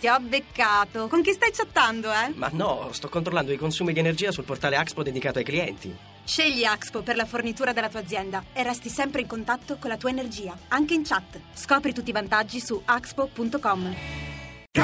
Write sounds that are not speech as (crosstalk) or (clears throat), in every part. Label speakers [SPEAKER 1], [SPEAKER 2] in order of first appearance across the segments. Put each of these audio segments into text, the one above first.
[SPEAKER 1] Ti ho beccato. Con chi stai chattando, eh?
[SPEAKER 2] Ma no, sto controllando i consumi di energia sul portale Axpo dedicato ai clienti.
[SPEAKER 1] Scegli Axpo per la fornitura della tua azienda e resti sempre in contatto con la tua energia, anche in chat. Scopri tutti i vantaggi su axpo.com.
[SPEAKER 3] I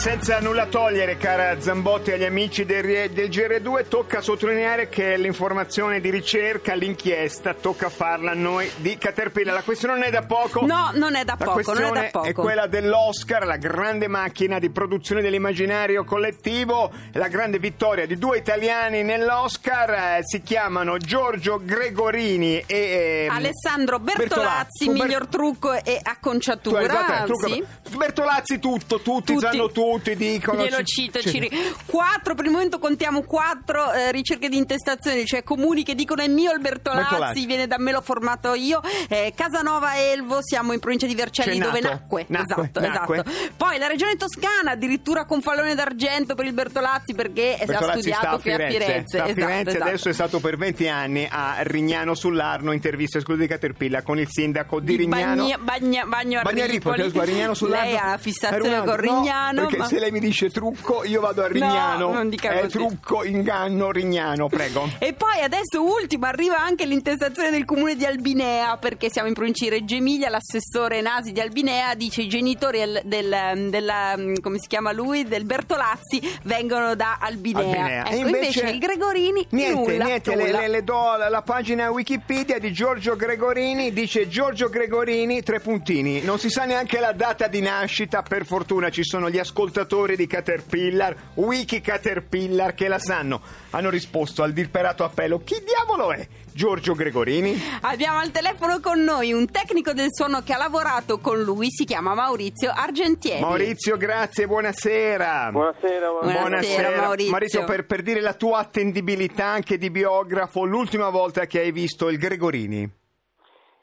[SPEAKER 4] Senza nulla togliere, cara Zambotti, agli amici del, del GR2, tocca sottolineare che l'informazione di ricerca, l'inchiesta, tocca farla a noi di Caterpillar. La questione non è da poco.
[SPEAKER 5] No, non è da
[SPEAKER 4] La
[SPEAKER 5] poco, non è
[SPEAKER 4] questione
[SPEAKER 5] da poco.
[SPEAKER 4] è quella dell'Oscar, la grande macchina di produzione dell'immaginario collettivo, la grande vittoria di due italiani nell'Oscar. eh, si chiamano Giorgio Gregorini e ehm,
[SPEAKER 5] Alessandro Bertolazzi,
[SPEAKER 4] Ber-
[SPEAKER 5] miglior trucco e
[SPEAKER 4] Tu
[SPEAKER 5] acconciatura.
[SPEAKER 4] dato il trucco-
[SPEAKER 5] sì.
[SPEAKER 4] Bertolazzi tutto, tutti,
[SPEAKER 5] Tutti.
[SPEAKER 4] sanno tutti, dicono.
[SPEAKER 5] Glielo
[SPEAKER 4] ci-
[SPEAKER 5] cito,
[SPEAKER 4] ci-.
[SPEAKER 5] Quattro, per il momento contiamo quattro eh, ricerche di intestazione, cioè comuni che dicono è mio il Bertolazzi,
[SPEAKER 4] Bertolazzi.
[SPEAKER 5] viene da me, l'ho formato io. Eh, Casanova Elvo, siamo in provincia di Vercelli
[SPEAKER 4] C'è
[SPEAKER 5] dove nacque.
[SPEAKER 4] Nacque,
[SPEAKER 5] esatto,
[SPEAKER 4] nacque.
[SPEAKER 5] esatto. Poi la regione toscana, addirittura con fallone d'argento per il Bertolazzi perché si ha
[SPEAKER 4] Bertolazzi
[SPEAKER 5] studiato qui a
[SPEAKER 4] Firenze,
[SPEAKER 5] Firenze. Esatto,
[SPEAKER 4] Firenze
[SPEAKER 5] esatto.
[SPEAKER 4] adesso è stato per 20 anni a Rignano sull'Arno, intervista esclusiva di Caterpillar con il sindaco di Rignano.
[SPEAKER 5] Bagna, bagna, bagno a
[SPEAKER 4] Bagna Ripoli,
[SPEAKER 5] Ripoli.
[SPEAKER 4] scusa, Rignano sull'Arno.
[SPEAKER 5] Lei ha fissazione con
[SPEAKER 4] no,
[SPEAKER 5] Rignano.
[SPEAKER 4] perché
[SPEAKER 5] ma-
[SPEAKER 4] se lei mi dice trucco, io vado a Rignano.
[SPEAKER 5] No, non dica
[SPEAKER 4] È
[SPEAKER 5] così.
[SPEAKER 4] trucco, inganno, Rignano, prego.
[SPEAKER 5] E poi adesso ultimo arriva anche l'intestazione del comune di Albinea perché siamo in provincia di Reggio Emilia, l'assessore Nasi di Albinea dice i genitori del, del- della, come si chiama lui, del Bertolazzi vengono da Albinea.
[SPEAKER 4] Albinea.
[SPEAKER 5] Ecco,
[SPEAKER 4] E
[SPEAKER 5] invece, il Gregorini
[SPEAKER 4] Niente,
[SPEAKER 5] nulla,
[SPEAKER 4] niente, le,
[SPEAKER 5] nulla.
[SPEAKER 4] le- le do la, la pagina Wikipedia di Giorgio Gregorini, dice Giorgio Gregorini, tre puntini. Non si sa neanche la data di nascita, per fortuna ci sono gli ascoltatori di Caterpillar, Wiki Caterpillar, che la sanno. Hanno risposto al disperato appello. Chi diavolo è? Giorgio Gregorini?
[SPEAKER 5] Abbiamo al telefono con noi un tecnico del suono che ha lavorato con lui, si chiama Maurizio Argentieri.
[SPEAKER 4] Maurizio, grazie, buonasera.
[SPEAKER 6] Buonasera, buonasera.
[SPEAKER 5] Buonasera, Maurizio.
[SPEAKER 4] per, per dire la tua attendibilità anche di biografo, l'ultima volta che hai visto il Gregorini.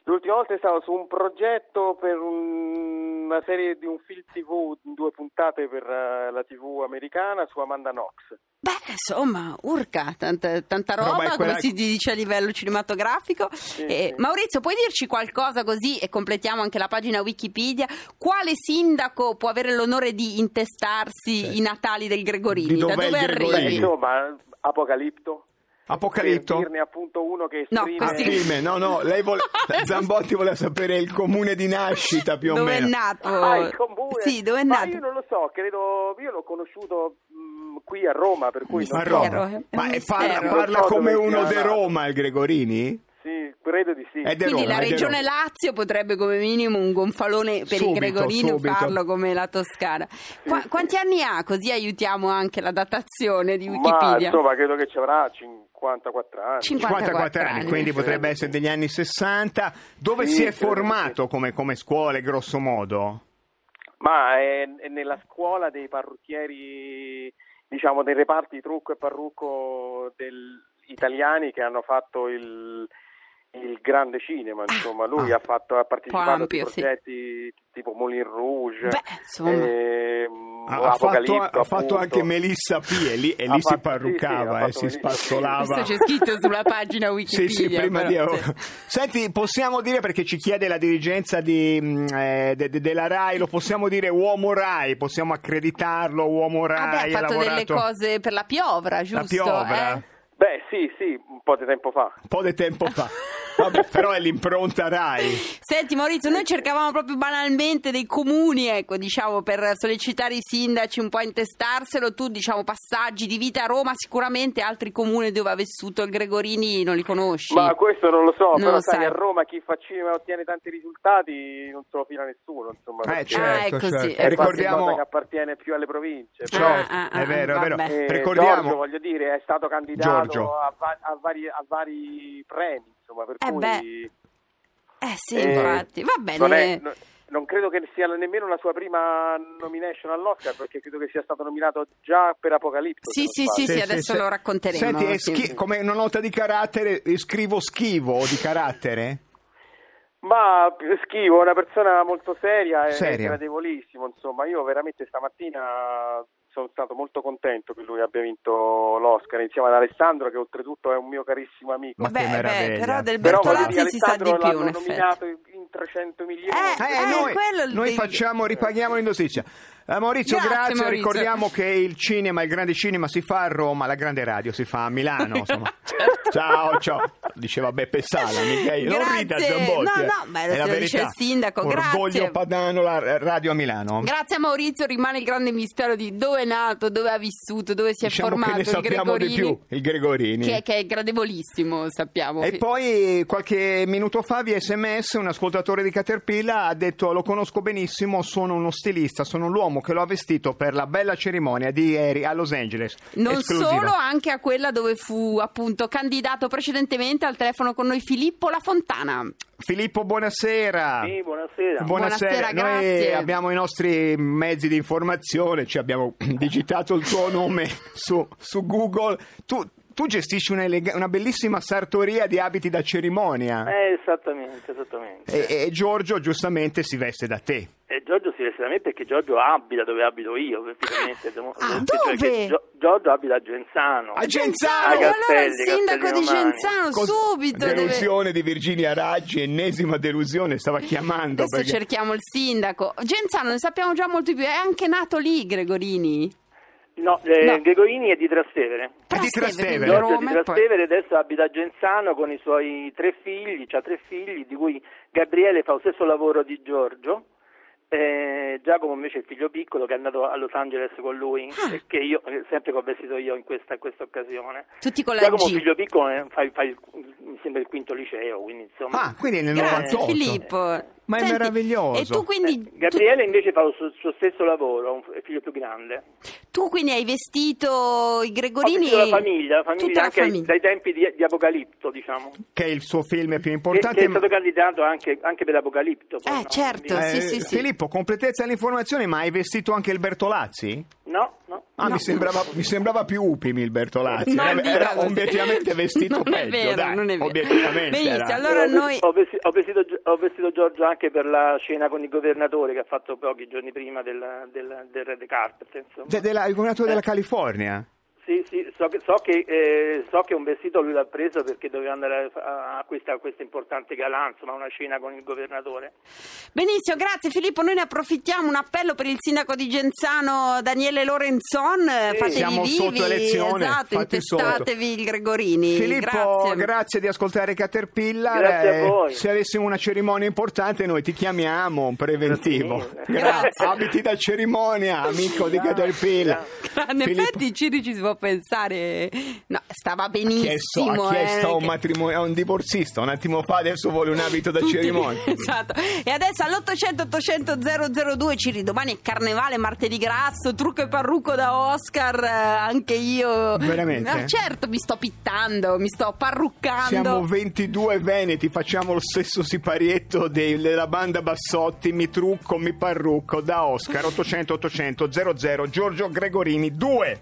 [SPEAKER 6] L'ultima volta stavo su un progetto per un- una serie di un film TV, due puntate per eh, la TV americana su Amanda Knox.
[SPEAKER 5] Beh, insomma, urca, tanta, tanta
[SPEAKER 4] Roba è quella-
[SPEAKER 5] come si dice a livello cinematografico. Eh,
[SPEAKER 6] sì.
[SPEAKER 5] Maurizio, puoi dirci qualcosa così e completiamo anche la pagina Wikipedia? Quale sindaco può avere l'onore di intestarsi i Natali del Gregorini?
[SPEAKER 4] Di
[SPEAKER 5] da dove arrivi?
[SPEAKER 6] Insomma, Apocalipto.
[SPEAKER 4] Apocalitto?
[SPEAKER 6] Per dirne appunto uno che
[SPEAKER 5] No,
[SPEAKER 6] esprime...
[SPEAKER 4] Ah,
[SPEAKER 5] questi-
[SPEAKER 4] filme, no, no, lei vuole, (laughs) Zambotti voleva sapere il comune di nascita più o
[SPEAKER 5] Dove è
[SPEAKER 4] meno.
[SPEAKER 5] nato?
[SPEAKER 6] Ah, il comune.
[SPEAKER 5] Sì, dove è
[SPEAKER 6] Ma
[SPEAKER 5] nato?
[SPEAKER 6] io non lo so, credo, io l'ho conosciuto mh, qui a Roma, per cui
[SPEAKER 4] Ma.
[SPEAKER 5] Mistero,
[SPEAKER 4] Roma.
[SPEAKER 5] è
[SPEAKER 4] Ma parla, parla come
[SPEAKER 6] dove
[SPEAKER 4] uno di. Roma il Gregorini?
[SPEAKER 6] Credo di sì.
[SPEAKER 5] Quindi
[SPEAKER 4] Roma,
[SPEAKER 5] la regione. Lazio potrebbe come minimo un gonfalone per
[SPEAKER 4] Subito,
[SPEAKER 5] i Gregorini
[SPEAKER 4] subito.
[SPEAKER 5] farlo come la Toscana. Qua- quanti anni ha? Così aiutiamo anche la datazione di
[SPEAKER 6] Ma
[SPEAKER 5] Wikipedia.
[SPEAKER 6] insomma, credo che ci avrà 54 anni.
[SPEAKER 4] 54 anni, quindi potrebbe essere degli anni 60. Dove
[SPEAKER 6] Sì,
[SPEAKER 4] si è formato come, come scuole, grosso modo?
[SPEAKER 6] Ma è, è nella scuola dei parrucchieri, diciamo, dei reparti trucco e parrucco del- italiani che hanno fatto il, il grande cinema, insomma, lui
[SPEAKER 4] ah.
[SPEAKER 6] ha, fatto, ha partecipato
[SPEAKER 5] ampio,
[SPEAKER 6] a
[SPEAKER 5] sì.
[SPEAKER 6] progetti tipo Moulin Rouge,
[SPEAKER 5] Beh, insomma.
[SPEAKER 6] ehm,
[SPEAKER 4] Ha, ha fatto, ha fatto anche Melissa P e lì, e lì si
[SPEAKER 6] fatto-
[SPEAKER 4] parruccava
[SPEAKER 6] sì, sì,
[SPEAKER 4] e si
[SPEAKER 6] Melissa.
[SPEAKER 4] spazzolava.
[SPEAKER 5] Questo c'è scritto sulla pagina (laughs)
[SPEAKER 4] Sì,
[SPEAKER 5] Wikipedia.
[SPEAKER 4] sì, prima di...
[SPEAKER 5] però, sì.
[SPEAKER 4] Senti, possiamo dire, perché ci chiede la dirigenza di, mh, eh, de- de- della RAI, lo possiamo dire uomo RAI, possiamo accreditarlo uomo
[SPEAKER 5] Ah, beh,
[SPEAKER 4] RAI,
[SPEAKER 5] ha fatto delle
[SPEAKER 4] lavorato
[SPEAKER 5] cose per la piovra, giusto?
[SPEAKER 4] piovra.
[SPEAKER 5] Eh?
[SPEAKER 6] Beh, sì, sì, un po' di tempo fa.
[SPEAKER 4] un po' di tempo fa. (laughs) Vabbè, però è l'impronta RAI.
[SPEAKER 5] Senti Maurizio, noi cercavamo proprio banalmente dei comuni, ecco, diciamo, per sollecitare i sindaci un po' a intestarselo. Tu, diciamo, passaggi di vita a Roma, sicuramente altri comuni dove ha vissuto il Gregorini non li conosci.
[SPEAKER 6] Ma questo non lo so,
[SPEAKER 5] Non
[SPEAKER 6] però
[SPEAKER 5] lo
[SPEAKER 6] sai,
[SPEAKER 5] sai.
[SPEAKER 6] a Roma chi fa cinema e ottiene tanti risultati non se lo fila nessuno, insomma.
[SPEAKER 4] Eh,
[SPEAKER 6] perché
[SPEAKER 4] certo,
[SPEAKER 5] Ah, è così,
[SPEAKER 4] certo.
[SPEAKER 5] è
[SPEAKER 4] ricordiamo...
[SPEAKER 6] cosa che appartiene più alle province.
[SPEAKER 5] Ah,
[SPEAKER 6] però-
[SPEAKER 5] ah, ah,
[SPEAKER 4] è vero, è vero.
[SPEAKER 6] Eh,
[SPEAKER 4] Ricordiamo-
[SPEAKER 6] Giorgio, voglio dire, è stato candidato a, va- a vari, a vari premi, insomma, per
[SPEAKER 5] Eh
[SPEAKER 6] cui
[SPEAKER 5] beh, Eh sì,
[SPEAKER 6] eh,
[SPEAKER 5] infatti, va bene.
[SPEAKER 6] non, è- no- non credo che sia nemmeno la sua prima nomination all'Oscar, perché credo che sia stato nominato già per Apocalipto.
[SPEAKER 5] Sì,
[SPEAKER 6] se
[SPEAKER 5] sì,
[SPEAKER 6] sbaglio.
[SPEAKER 5] sì, adesso lo racconteremo.
[SPEAKER 4] Senti,
[SPEAKER 5] Sì.
[SPEAKER 4] schi- come una nota di carattere, eh, scrivo schivo di carattere?
[SPEAKER 6] Ma schivo, è una persona molto seria e
[SPEAKER 4] Seria.
[SPEAKER 6] gradevolissimo, insomma, io veramente stamattina sono stato molto contento che lui abbia vinto l'Oscar insieme ad Alessandro che oltretutto è un mio carissimo amico.
[SPEAKER 4] Ma
[SPEAKER 5] Beh, beh, però del
[SPEAKER 6] Però
[SPEAKER 5] Bertolazzi
[SPEAKER 6] dire,
[SPEAKER 5] si sa di più, in effetti.
[SPEAKER 6] nominato in 300 milioni.
[SPEAKER 5] Eh,
[SPEAKER 4] Eh, noi,
[SPEAKER 5] quello il-
[SPEAKER 4] noi
[SPEAKER 5] il-
[SPEAKER 4] facciamo, ripaghiamo l'indosizia. Eh, Maurizio,
[SPEAKER 5] Grazie,
[SPEAKER 4] grazie.
[SPEAKER 5] Maurizio.
[SPEAKER 4] Ricordiamo che il cinema, il grande cinema si fa a Roma, la grande radio si fa a Milano. (laughs) Insomma. ciao, ciao. Diceva Beppe Sala, Michele. Non
[SPEAKER 5] Grazie.
[SPEAKER 4] rida Zambotti.
[SPEAKER 5] No,
[SPEAKER 4] eh.
[SPEAKER 5] no, beh,
[SPEAKER 4] È la
[SPEAKER 5] lo dice
[SPEAKER 4] verità.
[SPEAKER 5] il sindaco,
[SPEAKER 4] Orgoglio
[SPEAKER 5] grazie.
[SPEAKER 4] padano, la radio a Milano.
[SPEAKER 5] Grazie a Maurizio rimane il grande mistero di dove è nato, dove ha vissuto, dove si è
[SPEAKER 4] Diciamo
[SPEAKER 5] formato
[SPEAKER 4] che ne
[SPEAKER 5] il
[SPEAKER 4] sappiamo di
[SPEAKER 5] Gregorini,
[SPEAKER 4] più, il Gregorini.
[SPEAKER 5] Che, che è gradevolissimo, sappiamo.
[SPEAKER 4] E poi qualche minuto fa via sms un ascoltatore di Caterpillar ha detto lo conosco benissimo, sono uno stilista, sono l'uomo che lo ha vestito per la bella cerimonia di ieri a Los Angeles.
[SPEAKER 5] Non
[SPEAKER 4] Esclusiva.
[SPEAKER 5] solo, anche a quella dove fu appunto candidato precedentemente al telefono con noi Filippo La Fontana.
[SPEAKER 4] Filippo, buonasera.
[SPEAKER 6] Sì, buonasera.
[SPEAKER 5] Buonasera,
[SPEAKER 4] Noi
[SPEAKER 5] grazie.
[SPEAKER 4] abbiamo i nostri mezzi di informazione, ci abbiamo (clears throat) digitato il tuo nome su, su Google. Tu, tu gestisci una, elega- una bellissima sartoria di abiti da cerimonia
[SPEAKER 7] Eh, esattamente, esattamente.
[SPEAKER 4] e, e Giorgio giustamente si veste da te.
[SPEAKER 7] E Giorgio si veste da me perché Giorgio abita dove abito io, praticamente.
[SPEAKER 5] Ah, dove?
[SPEAKER 7] Gio- Giorgio abita a Genzano.
[SPEAKER 4] A Genzano!
[SPEAKER 5] Ah, allora il
[SPEAKER 7] Castelli,
[SPEAKER 5] sindaco
[SPEAKER 7] Castelli
[SPEAKER 5] di. Genzano
[SPEAKER 4] Cos-
[SPEAKER 5] subito deve...
[SPEAKER 4] delusione di Virginia Raggi, ennesima delusione, stava chiamando.
[SPEAKER 5] Adesso
[SPEAKER 4] perché-
[SPEAKER 5] cerchiamo il sindaco. Genzano ne sappiamo già molto di più, è anche nato lì Gregorini.
[SPEAKER 7] No, eh,
[SPEAKER 5] No.
[SPEAKER 7] Gregorini è di Trastevere.
[SPEAKER 4] È di
[SPEAKER 5] Trastevere,
[SPEAKER 7] Giorgio
[SPEAKER 5] Roma
[SPEAKER 7] di
[SPEAKER 5] poi-
[SPEAKER 7] Trastevere adesso abita a Genzano con i suoi tre figli, ha tre figli, di cui Gabriele fa lo stesso lavoro di Giorgio Eh, Giacomo invece è il figlio piccolo che è andato a Los Angeles con lui,
[SPEAKER 5] Ah.
[SPEAKER 7] e che io, eh, sempre che ho vestito io in questa, in questa occasione.
[SPEAKER 5] Tutti con la
[SPEAKER 7] Giacomo
[SPEAKER 5] G.
[SPEAKER 7] figlio piccolo eh, fa, fa il- mi sembra il quinto liceo, quindi insomma.
[SPEAKER 4] Ah, quindi nel
[SPEAKER 5] Grazie
[SPEAKER 4] 98.
[SPEAKER 5] Filippo.
[SPEAKER 4] Ma è meraviglioso.
[SPEAKER 5] E tu quindi, tu,
[SPEAKER 7] Gabriele invece fa il suo, il suo stesso lavoro, un f- figlio più grande.
[SPEAKER 5] tu quindi hai vestito i
[SPEAKER 7] Ho
[SPEAKER 5] Gregorini
[SPEAKER 7] vestito la famiglia, la famiglia
[SPEAKER 5] tutta la
[SPEAKER 7] anche ai-
[SPEAKER 5] famiglia.
[SPEAKER 7] dai tempi di, di Apocalipto, diciamo.
[SPEAKER 4] Che è il suo film più
[SPEAKER 7] Che,
[SPEAKER 4] importante.
[SPEAKER 7] che è stato candidato anche, anche per Apocalipto. poi,
[SPEAKER 5] Eh,
[SPEAKER 7] no?
[SPEAKER 5] certo.
[SPEAKER 4] Eh,
[SPEAKER 5] sì, sì, sì.
[SPEAKER 4] Filippo, completezza dell'informazione, ma hai vestito anche il Bertolazzi?
[SPEAKER 7] No, no.
[SPEAKER 4] Ah,
[SPEAKER 5] No.
[SPEAKER 4] mi, sembrava, mi sembrava più Upimi il Bertolazzi. Era, era obiettivamente vestito (laughs)
[SPEAKER 5] non
[SPEAKER 4] peggio,
[SPEAKER 5] è vero,
[SPEAKER 4] dai,
[SPEAKER 5] non è vero.
[SPEAKER 4] obiettivamente.
[SPEAKER 5] Benissimo, allora
[SPEAKER 7] ho,
[SPEAKER 5] noi...
[SPEAKER 7] ho vesti- ho vestito, ho vestito Giorgio anche per la scena con il governatore che ha fatto pochi giorni prima del, del, del red carpet. Insomma.
[SPEAKER 4] De- della- il governatore della California.
[SPEAKER 7] Sì, sì, so che, so, che, eh, so che un vestito lui l'ha preso perché doveva andare a, a questa, a questa importante galà, insomma, una cena con il governatore.
[SPEAKER 5] Benissimo, grazie Filippo. Noi ne approfittiamo. Un appello per il sindaco di Genzano, Daniele Lorenzon. Fatevi
[SPEAKER 4] Siamo
[SPEAKER 5] vivi.
[SPEAKER 4] sotto elezione,
[SPEAKER 5] Esatto, intestatevi il Gregorini.
[SPEAKER 4] Filippo,
[SPEAKER 5] grazie.
[SPEAKER 4] di ascoltare Caterpillar.
[SPEAKER 7] Grazie a
[SPEAKER 4] Eh,
[SPEAKER 7] voi.
[SPEAKER 4] Se avessimo una cerimonia importante, noi ti chiamiamo un preventivo.
[SPEAKER 7] Sì.
[SPEAKER 5] Grazie. (laughs)
[SPEAKER 4] Abiti da cerimonia, amico di Caterpillar.
[SPEAKER 5] In
[SPEAKER 4] Filippo-
[SPEAKER 5] effetti, Ciri ci si può pensare. No, stava
[SPEAKER 4] ha chiesto,
[SPEAKER 5] benissimo.
[SPEAKER 4] ha chiesto
[SPEAKER 5] eh,
[SPEAKER 4] a un matrimonio, a un divorzista un attimo fa, adesso vuole un abito da
[SPEAKER 5] Tutti-
[SPEAKER 4] cerimonia. (laughs)
[SPEAKER 5] Esatto. E adesso all'800 800 002 Ciri, domani è carnevale, martedì grasso, trucco e parrucco da Oscar, eh, anche io.
[SPEAKER 4] Veramente?
[SPEAKER 5] Ah, certo, mi sto pittando, mi sto parruccando.
[SPEAKER 4] Siamo 22 veneti, facciamo lo stesso siparietto dei- della banda Bassotti, mi trucco, mi parrucco, da Oscar 800 800 00 Giorgio Gregorini 2.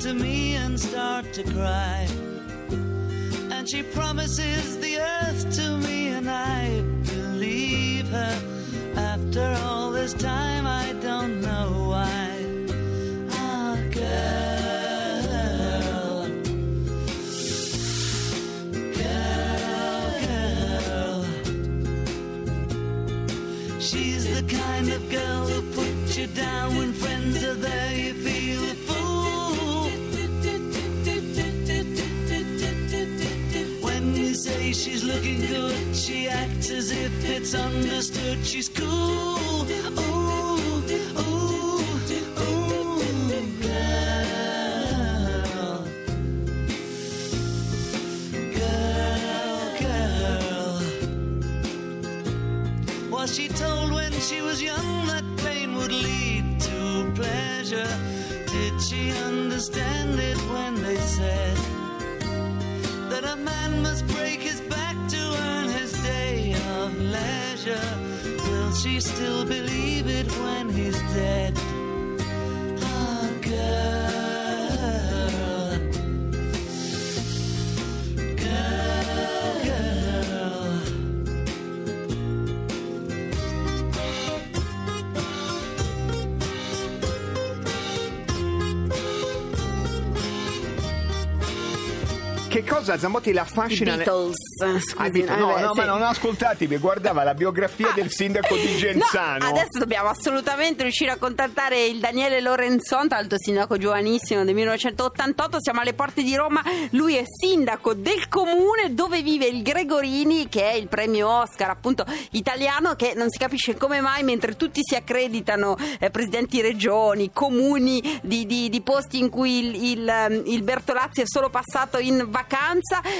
[SPEAKER 8] To me and start to cry. And she promises the earth to me, and I believe her. After all this time, I don't know why. Ah, girl. Girl, girl. She's the kind of girl who puts you down when friends are there. She's looking good, she acts as if it's understood. She's cool. Ooh, ooh, ooh, girl. Girl, girl. Was she told when she was young that pain would lead to pleasure? Did she understand it when they said that a man must break leisure? Will she still believe it when he's dead? Ah, girl.
[SPEAKER 4] Che cosa Zambotti la affascina? le-
[SPEAKER 5] Beatles.
[SPEAKER 4] Ah,
[SPEAKER 5] Scusi,
[SPEAKER 4] Beatles.
[SPEAKER 5] eh,
[SPEAKER 4] no,
[SPEAKER 5] beh,
[SPEAKER 4] no,
[SPEAKER 5] sì.
[SPEAKER 4] ma non ascoltatevi, guardava la biografia del sindaco di (laughs) Genzano.
[SPEAKER 5] No, adesso dobbiamo assolutamente riuscire a contattare il Daniele Lorenzon, tra l'altro sindaco giovanissimo del 1988, siamo alle porte di Roma, lui è sindaco del comune dove vive il Gregorini che è il premio Oscar appunto italiano che non si capisce come mai mentre tutti si accreditano eh, presidenti regioni, comuni di, di- di posti in cui il, il, ehm, il Bertolazzi è solo passato in vacanza,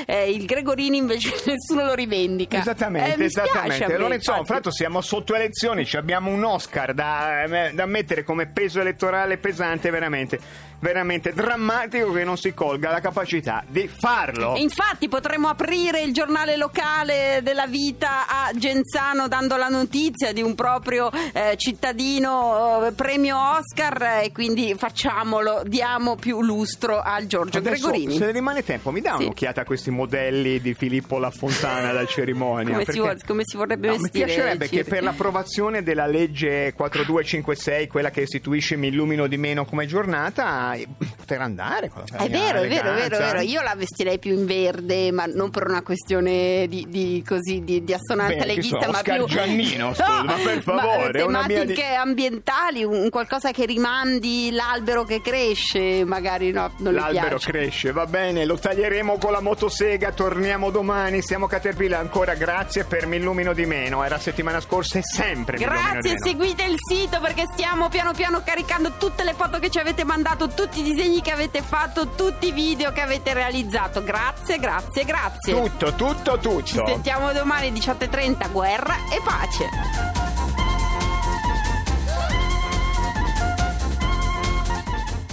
[SPEAKER 5] eh, il Gregorini invece (laughs) nessuno lo rivendica.
[SPEAKER 4] Esattamente,
[SPEAKER 5] Eh, mi
[SPEAKER 4] esattamente.
[SPEAKER 5] me,
[SPEAKER 4] Lorenzo,
[SPEAKER 5] infatti.
[SPEAKER 4] fra l'altro siamo sotto elezioni, ci abbiamo un Oscar da, eh, da mettere come peso elettorale pesante veramente. Veramente drammatico che non si colga la capacità di farlo.
[SPEAKER 5] E infatti potremmo aprire il giornale locale della vita a Genzano dando la notizia di un proprio eh, cittadino eh, premio Oscar e quindi facciamolo, diamo più lustro al Giorgio
[SPEAKER 4] Adesso,
[SPEAKER 5] Gregorini.
[SPEAKER 4] se ne rimane tempo, mi dà
[SPEAKER 5] Sì.
[SPEAKER 4] un'occhiata a questi modelli di Filippo La Fontana dal (laughs) cerimonia?
[SPEAKER 5] Come si,
[SPEAKER 4] perché-
[SPEAKER 5] vuol- come si vorrebbe
[SPEAKER 4] No, mi
[SPEAKER 5] vestire?
[SPEAKER 4] piacerebbe che per l'approvazione della legge 4256, quella che istituisce Mi illumino di meno come giornata, (laughs) poter andare con la
[SPEAKER 5] È vero, è vero, è vero, vero. Io la vestirei più in verde, ma non per una questione di, di- così, di, di assonanza
[SPEAKER 4] Beh,
[SPEAKER 5] leghista,
[SPEAKER 4] so,
[SPEAKER 5] ma
[SPEAKER 4] Oscar
[SPEAKER 5] più
[SPEAKER 4] Giannino, (laughs) scusa, ma per (laughs) favore,
[SPEAKER 5] ma
[SPEAKER 4] una mia
[SPEAKER 5] tematiche ambientali, un qualcosa che rimandi l'albero che cresce, magari no, non
[SPEAKER 4] L'albero cresce, va bene, lo taglieremo con la motosega, torniamo domani, siamo Caterpillar, ancora grazie per Mi illumino di meno, era settimana scorsa e sempre
[SPEAKER 5] Grazie, seguite il sito perché stiamo piano piano caricando tutte le foto che ci avete mandato, tutti i disegni che avete fatto, tutti i video che avete realizzato. Grazie, grazie, grazie.
[SPEAKER 4] Tutto, tutto, tutto.
[SPEAKER 5] Ci sentiamo domani 18.30, guerra e pace.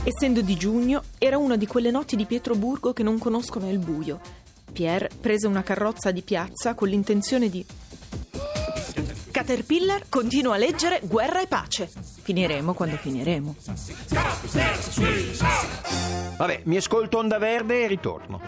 [SPEAKER 9] Essendo di giugno, era una di quelle notti di Pietroburgo che non conoscono il buio. Pierre prese una carrozza di piazza con l'intenzione di... Caterpillar continua a leggere Guerra e pace. Finiremo quando finiremo.
[SPEAKER 10] Vabbè, mi ascolto Onda Verde e ritorno.